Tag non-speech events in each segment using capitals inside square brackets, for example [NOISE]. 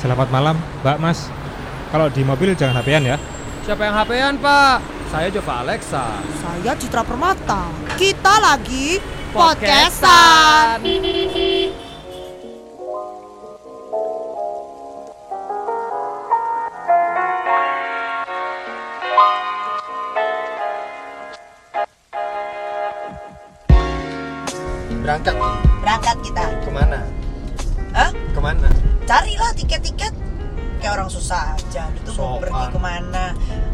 Selamat malam, Mbak Mas. Kalau di mobil jangan HP-an ya. Siapa yang HP-an, Pak? Saya Jova Alexa. Saya Citra Permata. Kita lagi Podcastan. podcastan. Susah aja. Itu mau Soal. pergi ke mana?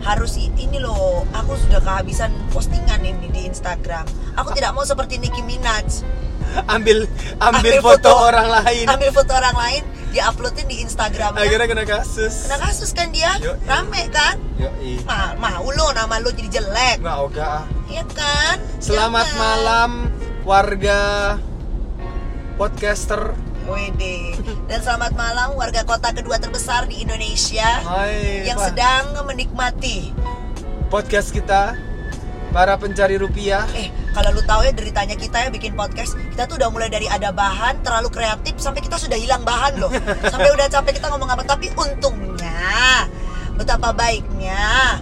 Harus ini loh. Aku sudah kehabisan postingan ini di Instagram. Aku tidak mau seperti Nicki Minaj. Ambil ambil, Ambil foto, foto. orang lain. Ambil foto orang lain, diuploadin di Instagramnya. Akhirnya kena kasus. Kena kasus kan dia? Yoi. Rame kan? Yo, ih. Ma mau lo nama lo jadi jelek. Nggak ah. Iya kan? Selamat Jangan. malam warga podcaster. Wede. Dan selamat malam warga kota kedua terbesar di Indonesia Hai. yang Pak. sedang menikmati. podcast kita para pencari rupiah. Eh, kalau lu tahu ya deritanya kita ya bikin podcast, kita tuh udah mulai dari ada bahan terlalu kreatif sampai kita sudah hilang bahan loh. [LAUGHS] Sampai udah capek kita ngomong apa tapi untungnya betapa baiknya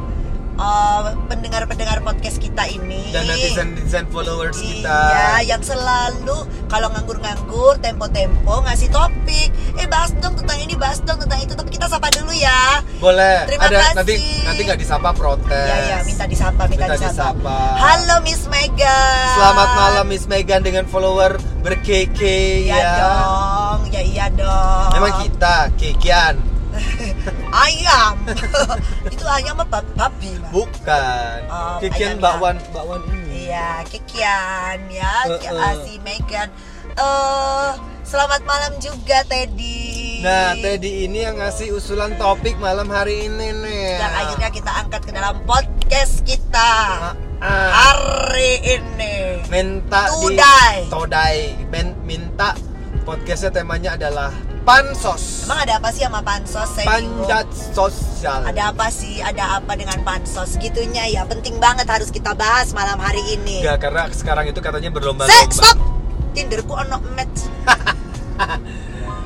eh, pendengar-pendengar podcast kita ini Dan netizen-netizen followers kita. Iya, yang selalu kalau nganggur-nganggur, tempo-tempo ngasih topik. Eh, bahas dong tentang ini, bahas dong tentang itu. Tapi kita sapa dulu ya. Boleh. Terima Ada kasih. nanti nanti nggak disapa protes. Ya, ya, minta disapa, minta, Minta disapa. disapa. Halo Miss Mega. Selamat malam Miss Megan dengan follower berkeke Iya ya. dong, ya iya dong. Memang kita kekian, ayam. [LAUGHS] itu ayam apa babi, Mas? bukan. Oh, kekian ayam, bakwan bakwan ini. Iya, kekian ya, eh. ah, si Megan. Eh, selamat malam juga Teddy. Nah, Teddy ini yang ngasih usulan topik malam hari ini nih. yang akhirnya kita angkat ke dalam podcast kita ah. hari ini. minta Tudai. di Todai minta podcastnya temanya adalah pansos Emang ada apa sih sama pansos? Saya panjat sosial Ada apa sih? Ada apa dengan pansos? Gitunya ya, penting banget harus kita bahas malam hari ini. Enggak, karena sekarang itu katanya Se, berlomba-lomba stop! Tinderku ono match. [LAUGHS]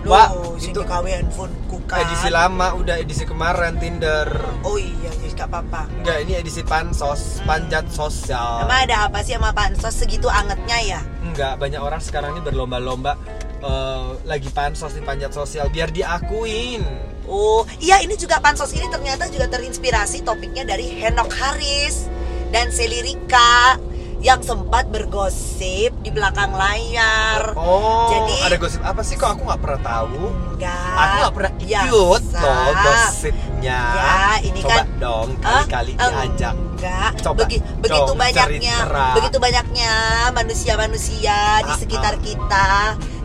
Wah, itu KW handphoneku kan. edisi lama udah edisi kemarin Tinder Oh iya, jadi gak apa-apa. enggak ini edisi pansos panjat sosial Emang ada apa sih sama pansos segitu angetnya ya? enggak banyak orang sekarang ini berlomba-lomba eh, lagi pansos di panjat sosial biar diakuin Oh, iya ini juga pansos ini ternyata juga terinspirasi topiknya dari Henok Haris dan Seli Rika yang sempat bergosip di belakang layar. oh Jadi- ada gosip apa sih kok aku nggak pernah tahu Enggak. Aku gak pernah ikut loh gosipnya Ya, ini Coba kan dong kali-kali diajak Enggak. Coba Begi- begitu dong banyaknya, cerita. begitu banyaknya manusia-manusia di Ah, sekitar ah. kita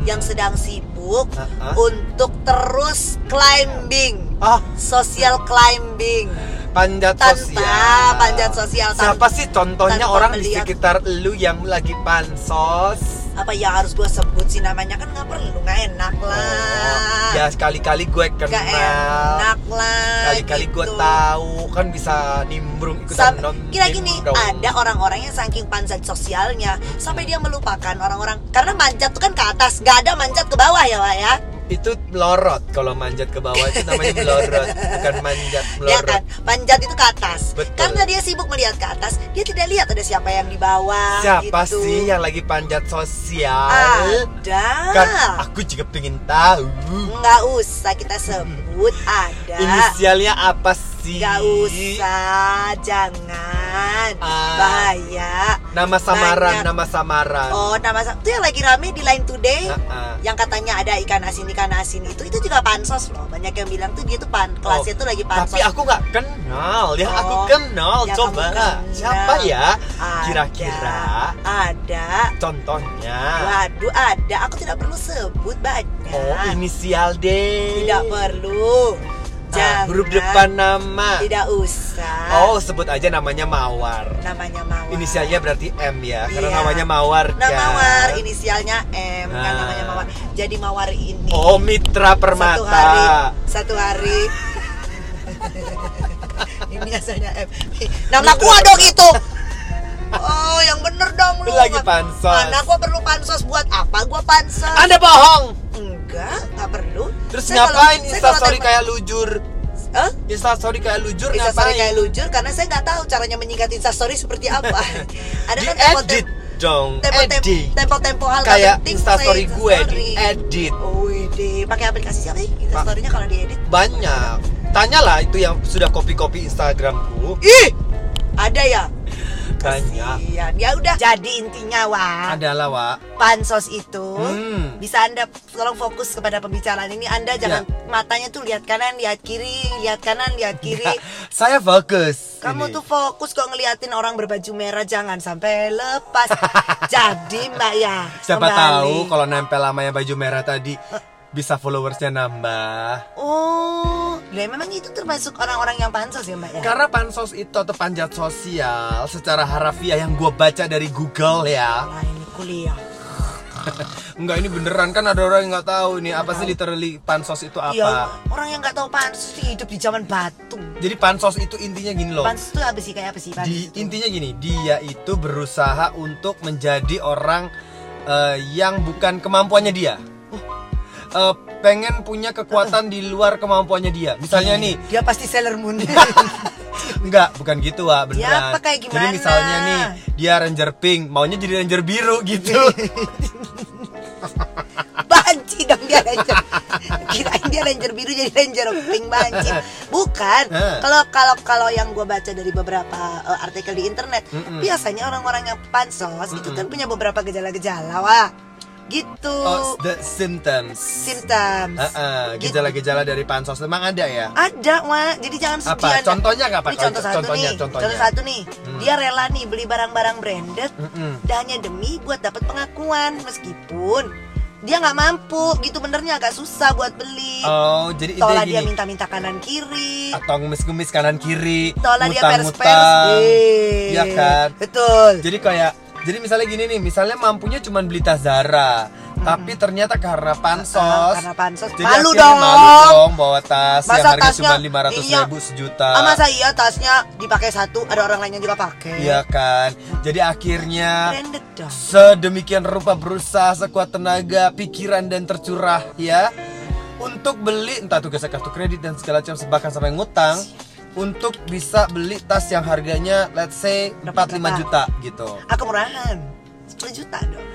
yang sedang sibuk Ah, ah. untuk terus climbing, Ah. Social climbing. panjat Tanpa sosial. panjat sosial, Siapa sih contohnya orang di sekitar lu yang lagi pansos Apa ya harus gue sebut sih namanya kan nggak perlu nggak enak lah. Ya sekali-kali gue kenal enak lah. Kali-kali gue gitu. tahu Kan bisa nimbrung ikutan Sam- non- kira gini nimbrung. ada orang-orang yang saking panjat sosialnya sampai dia melupakan orang-orang karena manjat tuh kan ke atas nggak ada manjat ke bawah ya Wak ya Itu melorot Kalau manjat ke bawah itu namanya [LAUGHS] melorot Bukan manjat ya melorot kan panjat itu ke atas Betul. karena dia sibuk melihat ke atas dia tidak lihat ada siapa yang di bawah Siapa gitu. sih yang lagi panjat sosial? ada Kan aku juga pengen tahu nggak usah kita sebut ada Inisialnya apa sih? nggak usah jangan Ah. bahaya Nama samaran, Banyak. nama samaran oh nama itu yang lagi rame di Line Today Ah, ah. yang katanya ada ikan asin ikan asin itu itu juga pansos loh banyak yang bilang tuh dia tuh pan kelasnya tuh lagi pansos Oh, Tapi aku nggak kenal, ya aku Oh, kenal. ya Coba kenal. siapa ya? Kira-kira ada contohnya. waduh ada aku tidak perlu sebut banyak Oh, inisial D. tidak perlu Ah, jangan huruf depan nama. tidak usah Oh, sebut aja namanya Mawar. namanya mawar Inisialnya berarti M ya, karena Iya. namanya Mawar. nah kan? mawar inisialnya M kan Ah. namanya mawar jadi mawar ini Oh, Mitra satu hari Permata. satu hari [LAUGHS] ini biasanya M nama gua dong itu oh yang bener dong Lu lagi pansos. mana gua perlu pansos buat apa gua pansos Anda bohong. enggak Terus Saya ngapain Insta kalau story tempo- kayak lujur? Hah? Insta story kayak lujur Instastory ngapain? kayak lujur karena saya nggak tahu caranya menyingkat Instastory seperti apa. [LAUGHS] [LAUGHS] Ada kan tempo edit dong, tempo edit. tempo tempo hal Kayak penting Insta saya story gue di Instastory. edit. Oh, ide. Pakai aplikasi siapa sih Instastory-nya kalau diedit? Banyak. Tanyalah itu yang sudah copy-copy Instagramku. Ih, ada ya? Banyak. Iya, ya udah. Jadi intinya wah, Adalah, Wak. pansos itu Hmm. bisa anda tolong fokus kepada pembicaraan ini. Anda jangan matanya tuh lihat kanan, lihat kiri, lihat kanan, lihat kiri. [LAUGHS] Saya fokus. Kamu ini. tuh fokus kok ngeliatin orang berbaju merah jangan sampai lepas. [LAUGHS] Jadi Mbak ya. Siapa kembali. tahu kalau nempel sama yang baju merah tadi [LAUGHS] bisa followersnya nambah. Oh, lah memang itu termasuk orang-orang yang pansos ya Mbak ya. Karena pansos itu atau panjat sosial secara harafiah yang gue baca dari Google ya. Lah ini kuliah. [LAUGHS] Enggak ini beneran kan ada orang yang nggak tahu nih apa sih literally pansos itu apa. Iya, orang yang nggak tahu pansos itu hidup di zaman batu. Jadi pansos itu intinya gini loh. Pansos itu apa sih kayak apa sih pansos? Di, itu? intinya gini, dia itu berusaha untuk menjadi orang eh, yang bukan kemampuannya dia. Eh, pengen punya kekuatan di luar kemampuannya dia. Misalnya nih, Dia pasti Sailor Moon. [LAUGHS] enggak, bukan gitu, Wak, beneran. Ya, apa kayak Jadi gimana? misalnya nih, dia ranger pink, maunya jadi ranger biru gitu. [LAUGHS] banci dong dia ranger. Kirain dia ranger biru jadi ranger pink banci. Bukan. Kalau kalau kalau yang gue baca dari beberapa eh, artikel di internet, Mm-mm. biasanya orang-orang yang pansos itu kan punya beberapa gejala-gejala, wah. Gitu. oh, the symptoms. Symptoms. Ah, Gitu. gejala-gejala dari pansos memang ada ya? Ada, Wah. Jadi jangan Apa? sedih. Anda. Contohnya nggak, Pak? Ini contoh satu Contohnya, nih. contohnya. Contoh satu nih. Hmm. Dia rela nih beli barang-barang branded Mm-mm. dan hanya demi buat dapat pengakuan meskipun dia nggak mampu gitu benernya agak susah buat beli. Oh, jadi Tola intinya dia minta-minta kanan kiri. Atau ngemis-ngemis kanan kiri, Tola dia pers-pers. Iya kan? Betul. Jadi kayak jadi misalnya gini nih, misalnya mampunya cuma beli tas Zara, tapi ternyata karena pansos, karena pansos. jadi Malu dong. malu dong bawa tas Masa yang harga tasnya- cuma lima ratus iya. ribu sejuta. Ah, masa iya tasnya dipakai satu, ada orang lain yang juga pakai. Iya kan, jadi akhirnya sedemikian rupa berusaha sekuat tenaga, pikiran dan tercurah ya untuk beli entah tugas kartu kredit dan segala macam bahkan sampai ngutang untuk bisa beli tas yang harganya let's say 4 5 juta gitu. Aku murahan. 10 juta dong.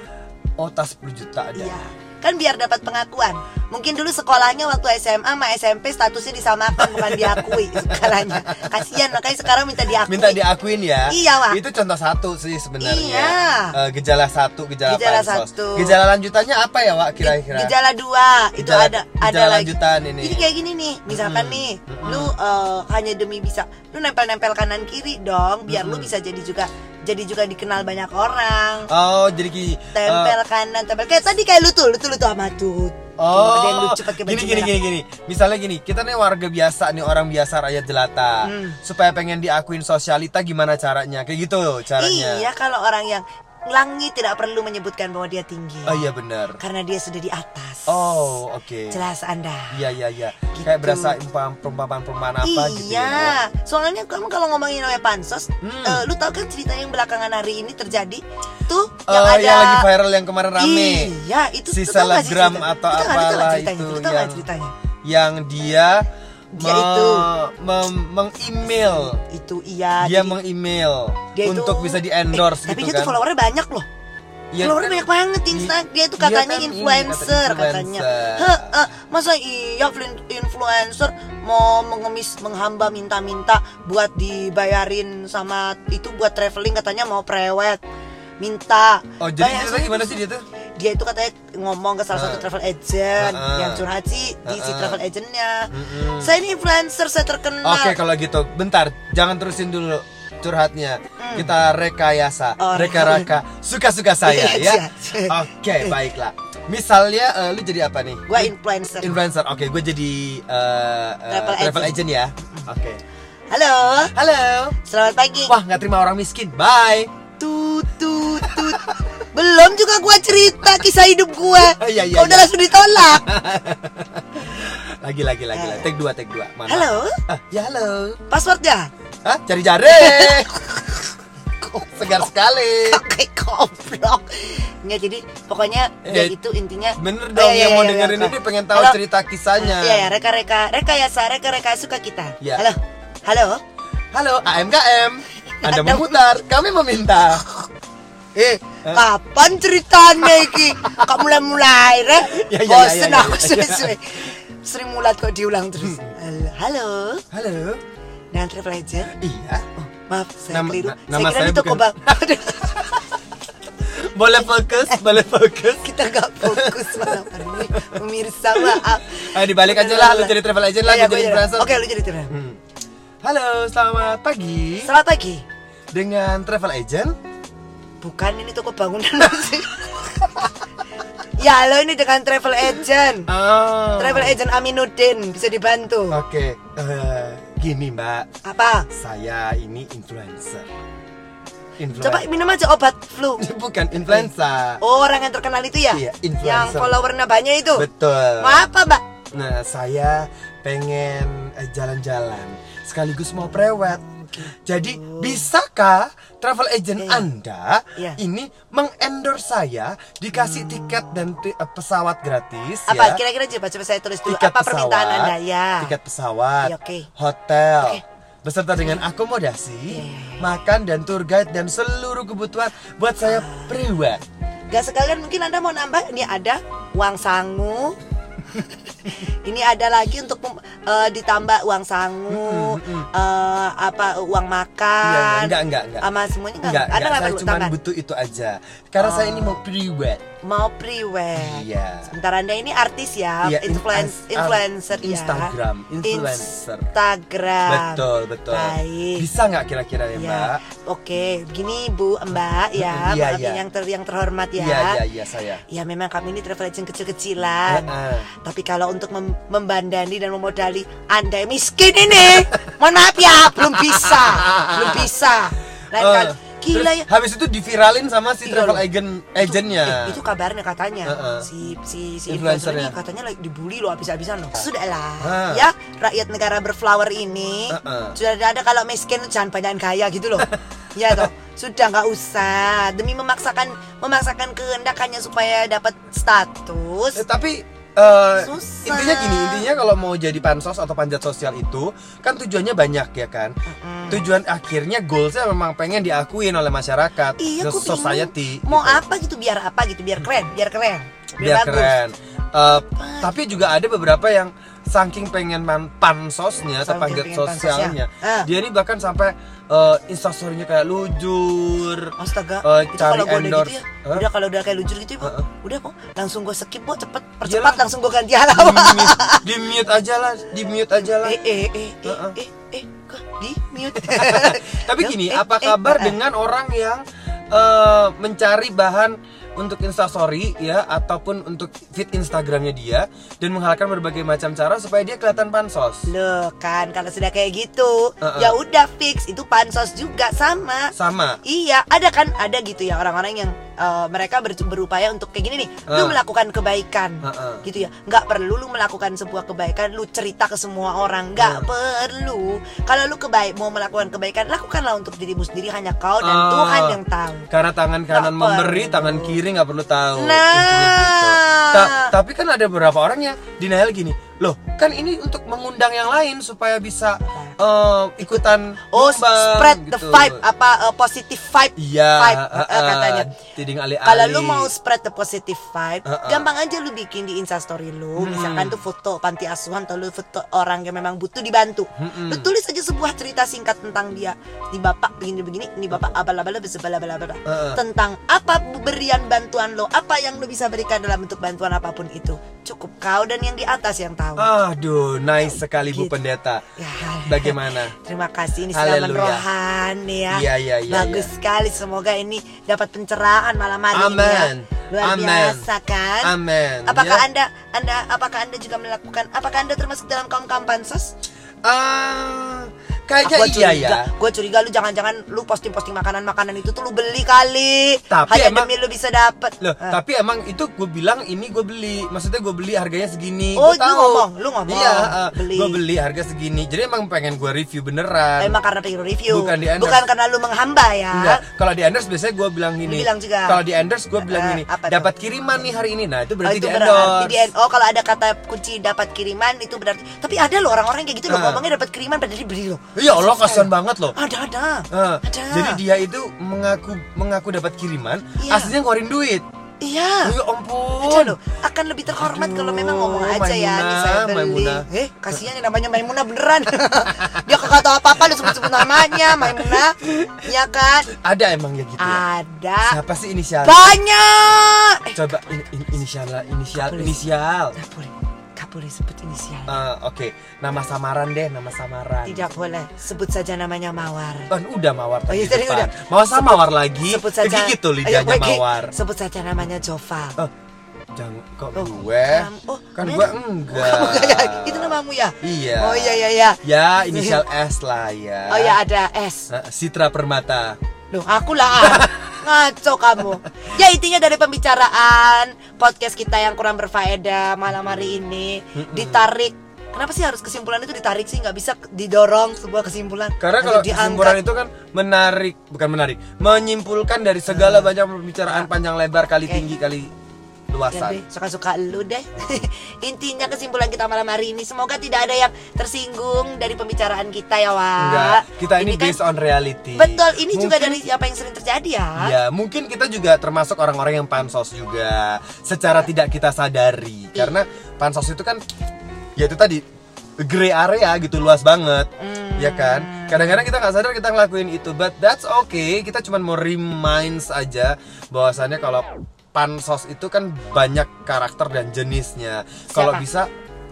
Oh, tas 10 juta ada. Iya. Kan biar dapat pengakuan. Mungkin dulu sekolahnya waktu SMA sama SMP statusnya disamakan bukan diakui sekolahnya. Kasihan makanya sekarang minta diakui. Minta diakuin ya. Iya, Wak. Itu contoh satu sih sebenarnya. Iya. Eh, gejala satu, gejala, Gejala pansos. satu. Gejala lanjutannya apa ya, Wak, kira-kira? Gejala dua itu Gejala- ada ada gejala lagi. lanjutan ini. Jadi kayak gini nih, misalkan Mm-mm. nih, Mm-mm. lu eh, hanya demi bisa, lu nempel-nempel kanan kiri dong, biar lu Mm-mm. bisa jadi juga jadi juga dikenal banyak orang. Oh, jadi gini. Tempel kanan, tempel kayak tadi kayak lu tuh, lu tuh lu tuh sama tuh. Oh, Ada yang lucu pakai baju gini gini gini gini. Misalnya gini, kita nih warga biasa nih orang biasa rakyat jelata. Hmm. Supaya pengen diakuin sosialita gimana caranya? Kayak gitu caranya. Iya, kalau orang yang langit tidak perlu menyebutkan bahwa dia tinggi. Oh iya benar. Karena dia sudah di atas. Oh, oke. Jelas Anda. Iya iya iya. Gitu. Kayak berasa umpam- perumpamaan-perumpamaan apa gitu ya. iya, soalnya kamu kalau ngomongin namanya pansos, Hmm. eh, lu tahu kan cerita yang belakangan hari ini terjadi tuh Oh, yang ada yang lagi viral yang kemarin rame. Iya, itu Si selebgram atau ceritanya? itu yang- ceritanya? Yang dia Dia me- itu. mem- meng-email. Itu iya. Dia jadi- meng-email dia itu- untuk bisa di-endorse eh, Tapi gitu dia kan. tuh followernya banyak loh. Iya followernya kan? banyak banget di Di- Instagram. Dia tuh dia katanya kan influencer kata katanya. influencer. Heh, eh, masa iya influencer mau mengemis menghamba minta-minta buat dibayarin sama itu buat traveling katanya mau prewed minta Oh, jadi ceritanya gimana sih dia tuh? Dia itu katanya ngomong ke salah satu Ah. travel agent Ah, ah. yang curhat sih di si travel agentnya Mm-mm. saya ini influencer saya terkenal Oke kalau gitu, bentar, jangan terusin dulu curhatnya. Kita rekayasa, Hmm. Oh, reka-reka, suka-suka saya [LAUGHS] Iya, ya. iya. Oke, baiklah. Misalnya eh, lu jadi apa nih? gua influencer Influencer. Oke, gue jadi eh, eh, Travel travel, agent. agent. ya. Oke. halo Halo. selamat pagi Wah, nggak terima orang miskin. Bye. tut tut tut [LAUGHS] belum juga gua cerita kisah hidup gua Oh, [LAUGHS] iya, iya, Kau udah iya. langsung ditolak [LAUGHS] Lagi lagi lagi lagi. Take dua, take dua. Mana? halo Ah, ya halo. passwordnya Hah? Cari jare. [LAUGHS] Segar sekali. kakek goblok Nggak, jadi pokoknya ya Eh, itu intinya Bener Oh, dong iya, yang iya, mau iya, dengerin iya, ini pengen tahu Halo? cerita kisahnya. Iya, ya, reka-reka, reka-reka, reka-reka suka kita. Ya. Halo, halo. Halo AMKM. Anda memutar, kami meminta. Eh, kapan ceritanya iki? Kok mulai-mulai, Rek? [LAUGHS] Ya, ya, ya, Bosen ya, ya, aku [LAUGHS] sudah. Sering mulat kok diulang terus. Halo, halo. Halo. Dengan travel agent. Iya. Oh, maaf, saya Nama- keliru. na- nama saya kira saya toko bukan- bang. [LAUGHS] Boleh fokus, boleh fokus. Kita nggak fokus malam hari ini. Pemirsa, maaf. Ayo dibalik aja lah, lu jadi travel agent lah, Iya, gue jadi influencer. Oke, lu jadi travel. Hmm. Halo, selamat pagi. Selamat pagi. Dengan travel agent. Bukan ini toko bangunan masih. [LAUGHS] ya, halo ini dengan travel agent. Oh. Travel agent Aminuddin bisa dibantu. Oke, eh, gini Mbak, Apa? saya ini influencer. Influen- Coba minum aja obat flu. [LAUGHS] bukan influenza. Oh, orang yang terkenal itu ya? Iya, Yang followernya banyak itu. Betul. Mau apa, Mbak? Nah, saya pengen eh, jalan-jalan sekaligus mau prewed. Jadi, bisakah travel agent Iya. Anda Iya. ini mengendorse saya dikasih tiket dan eh, pesawat gratis Apa ya? kira-kira coba coba saya tulis dulu Tiket apa permintaan pesawat, Anda ya? Tiket pesawat, Iya, oke. hotel, Oke. beserta dengan akomodasi, Iya, iya, iya. makan dan tour guide dan seluruh kebutuhan buat saya Ah. prewed. Gak sekalian mungkin Anda mau nambah ini ada uang sangu. Ini ada lagi untuk eh, ditambah uang sangu, Mm-mm, mm-mm. eh, apa uang makan. enggak, enggak, enggak. Sama semuanya enggak. Enggak, Anda enggak, nggak saya cuma butuh itu aja. Karena saya ini mau prewed. Mau prewed. Iya. Sebentar Anda ini artis ya, Iya, in- influence, as- influencer ya. Instagram, influencer. Instagram. Betul, betul. Baik. Bisa nggak kira-kira ya, Ya, Mbak? oke, begini Bu, Mbak ya, Iya, Maaf iya. yang ter yang terhormat ya. Iya, iya, iya saya. Ya memang kami ini travel agent kecil-kecilan. Heeh. Tapi kalau untuk mem- membandani dan memodali Anda miskin ini, mohon maaf ya, belum bisa, belum bisa. Lain Eh, kali, gila terus ya. Habis itu diviralin sama si Iya travel loh. agent agentnya. Eh, itu kabarnya katanya si si si influencer Influencernya. ini katanya lagi dibully loh habis-habisan loh. Sudahlah Heeh. ya rakyat negara berflower ini Heeh. sudah ada kalau miskin jangan banyak gaya gitu loh. [LAUGHS] ya toh sudah nggak usah demi memaksakan memaksakan kehendak hanya supaya dapat status. Eh, tapi Susah. intinya gini, intinya kalau mau jadi pansos atau panjat sosial itu kan tujuannya banyak ya kan. Mm-mm. Tujuan akhirnya goalsnya memang pengen diakuin oleh masyarakat, Iya, so- bingung. society. Mau gitu. apa gitu biar apa gitu biar keren, biar keren, biar bagus. keren. Eh, tapi juga ada beberapa yang saking pengen man- pansosnya atau pengen sosialnya. Ah. dia ini bahkan sampai eh, instastorynya kayak lujur. Astaga, Eh, itu cari kalau gue udah gitu ya, Hah? udah kalau udah kayak lujur gitu ya, Bu, Heeh. udah kok, langsung gue skip, bu, cepet, percepat, langsung gue ganti [LAUGHS] hal di mute, di mute aja lah, di mute aja lah. eh, eh, eh, eh, Heeh. eh, eh, di mute. [LAUGHS] Tapi gini, eh, apa eh, kabar eh, dengan orang yang eh, mencari bahan untuk instastory ya ataupun untuk feed Instagramnya dia dan menghalalkan berbagai macam cara supaya dia kelihatan pansos. Loh kan, kalau sudah kayak gitu, Heeh. ya udah fix, itu pansos juga sama. Sama. Iya, ada kan, ada gitu ya orang-orang yang eh, mereka ber- berupaya untuk kayak gini nih, lu Ah. melakukan kebaikan, Heeh. gitu ya. Nggak perlu lu melakukan sebuah kebaikan, lu cerita ke semua orang, nggak Ah. perlu. Kalau lu kebaik mau melakukan kebaikan, lakukanlah untuk dirimu sendiri, hanya kau dan Ah. Tuhan yang tahu. Karena tangan kanan Nggak memberi, perlu. tangan kiri nggak perlu tahu. Nah. Gitu. Ta- tapi kan ada beberapa orang yang denial gini, loh kan ini untuk mengundang yang lain supaya bisa eh, ikutan Oh, nyumbang," spread the gitu. vibe apa uh, positive vibe Iya, vibe uh, eh, katanya. Kalau lu mau spread the positive vibe, Eh, eh. gampang aja lu bikin di Instastory lu. Hmm. Misalkan tuh foto panti asuhan atau lu foto orang yang memang butuh dibantu. Hmm-mm. Lu tulis aja sebuah cerita singkat tentang dia. Ini bapak begini-begini, ini bapak abal-abal bala-bala Eh, eh. Tentang apa berian bantuan lo, apa yang lu bisa berikan dalam bentuk bantuan apa pun itu. Cukup kau dan yang di atas yang tahu. Aduh, nice sekali Bu Gitu. Pendeta. Ya. Bagaimana? [LAUGHS] Terima kasih ini sudah rohani ya. Iya, iya, iya, Bagus iya. sekali semoga ini dapat pencerahan malam hari ini ya. Amen. Luar Amen. biasa kan? Amen. Apakah Ya. Anda Anda apakah Anda juga melakukan apakah Anda termasuk dalam kaum kaum pansos? Ah, Kayaknya Gua iya curiga, ya. Gue curiga lu jangan-jangan lu posting-posting makanan-makanan itu tuh lu beli kali. Tapi Hanya emang- demi lu bisa dapet. Loh, Ah. tapi emang itu gue bilang ini gue beli. Maksudnya gue beli harganya segini. Oh, Gua lu tahu. ngomong, lu ngomong. Iya, uh, Beli. gue beli harga segini. Jadi emang pengen gue review beneran. Emang karena pengen review, Bukan di endorse. bukan karena lu menghamba ya. Enggak, kalau di endorse biasanya gue bilang gini. Lu bilang juga. Kalau di endorse gue bilang Eh, gini, tuh? dapat kiriman nih hari ini. Nah, itu Oh, berarti itu di berarti di oh kalau ada kata kunci dapat kiriman itu berarti tapi ada loh orang-orang kayak gitu loh Ah. ngomongnya dapat kiriman padahal dibeli loh Ya Allah, kasihan banget loh. ada ada Ah, ada jadi dia itu mengaku mengaku dapat kiriman, Iya. aslinya ngeluarin duit. iya Ya ada ampun. loh akan lebih terhormat kalau memang ngomong aja ya ini Maimunah, saya beli Maimunah. eh kasihan yang namanya Maimunah beneran [LAUGHS] dia kagak tahu apa apa lu sebut-sebut namanya Maimunah ya kan Ada emang ya gitu ya? ada Siapa sih inisial? banyak eh Coba in, in- inisial inisial, inisial. boleh nggak boleh sebut inisial Eh, Oke, nama samaran deh, nama samaran. tidak boleh sebut saja namanya Mawar Kan udah mawar Oh tadi iya tadi udah. Mau sama Sebut- mawar lagi? Sebut saja. Kegigit tuh lidahnya Ayo, mawar. Sebut saja namanya Jova. Eh, jangan kok Oh, gue. oh, kan namanya- gue enggak. [LAUGHS] Oh, enggak ya, itu namamu ya? Iya. Oh iya iya iya. Ya, inisial S lah ya. Oh ya ada S. Eh, Citra Permata. Loh, aku lah. ah. [LAUGHS] Ngaco kamu. Ya intinya dari pembicaraan podcast kita yang kurang berfaedah malam hari ini ditarik. Kenapa sih harus kesimpulan itu ditarik sih? Nggak bisa didorong sebuah kesimpulan. Karena kalau diangkat. kesimpulan itu kan menarik, bukan menarik, menyimpulkan dari segala banyak pembicaraan panjang lebar kali Oke. tinggi kali luasan. suka-suka lu deh. [LAUGHS] Intinya kesimpulan kita malam hari ini semoga tidak ada yang tersinggung dari pembicaraan kita ya, Wak. Enggak, kita ini, kan- based on reality. Betul, ini juga Mungkin- dari apa yang sering terjadi ya. Ya, mungkin kita juga termasuk orang-orang yang pansos juga secara tidak kita sadari. Karena pansos itu kan ya itu tadi gray area gitu luas banget. Hmm. Ya kan? Kadang-kadang kita nggak sadar kita ngelakuin itu, but that's okay. Kita cuma mau reminds aja bahwasannya kalau pansos itu kan banyak karakter dan jenisnya. Kalau bisa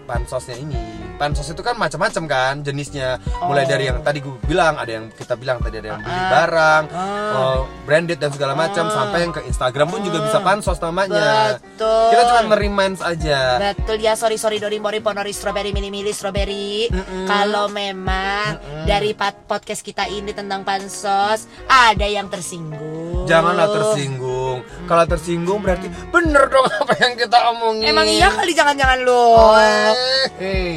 pansosnya ini pansos itu kan macam-macam kan jenisnya mulai Oh. dari yang tadi gue bilang ada yang kita bilang tadi ada yang beli Ah. barang Ah. oh, branded dan segala macam Ah. sampai yang ke Instagram pun juga bisa pansos namanya Betul. kita cuma mereminds aja Betul ya, sorry sorry Dori Mori Ponori Strawberry Mili Mili Strawberry. Kalau memang dari pat- podcast kita ini tentang pansos ada yang tersinggung. janganlah tersinggung tersinggung hmm. kalau tersinggung berarti bener dong apa yang kita omongin emang iya kali jangan-jangan lo oh, eh. hey.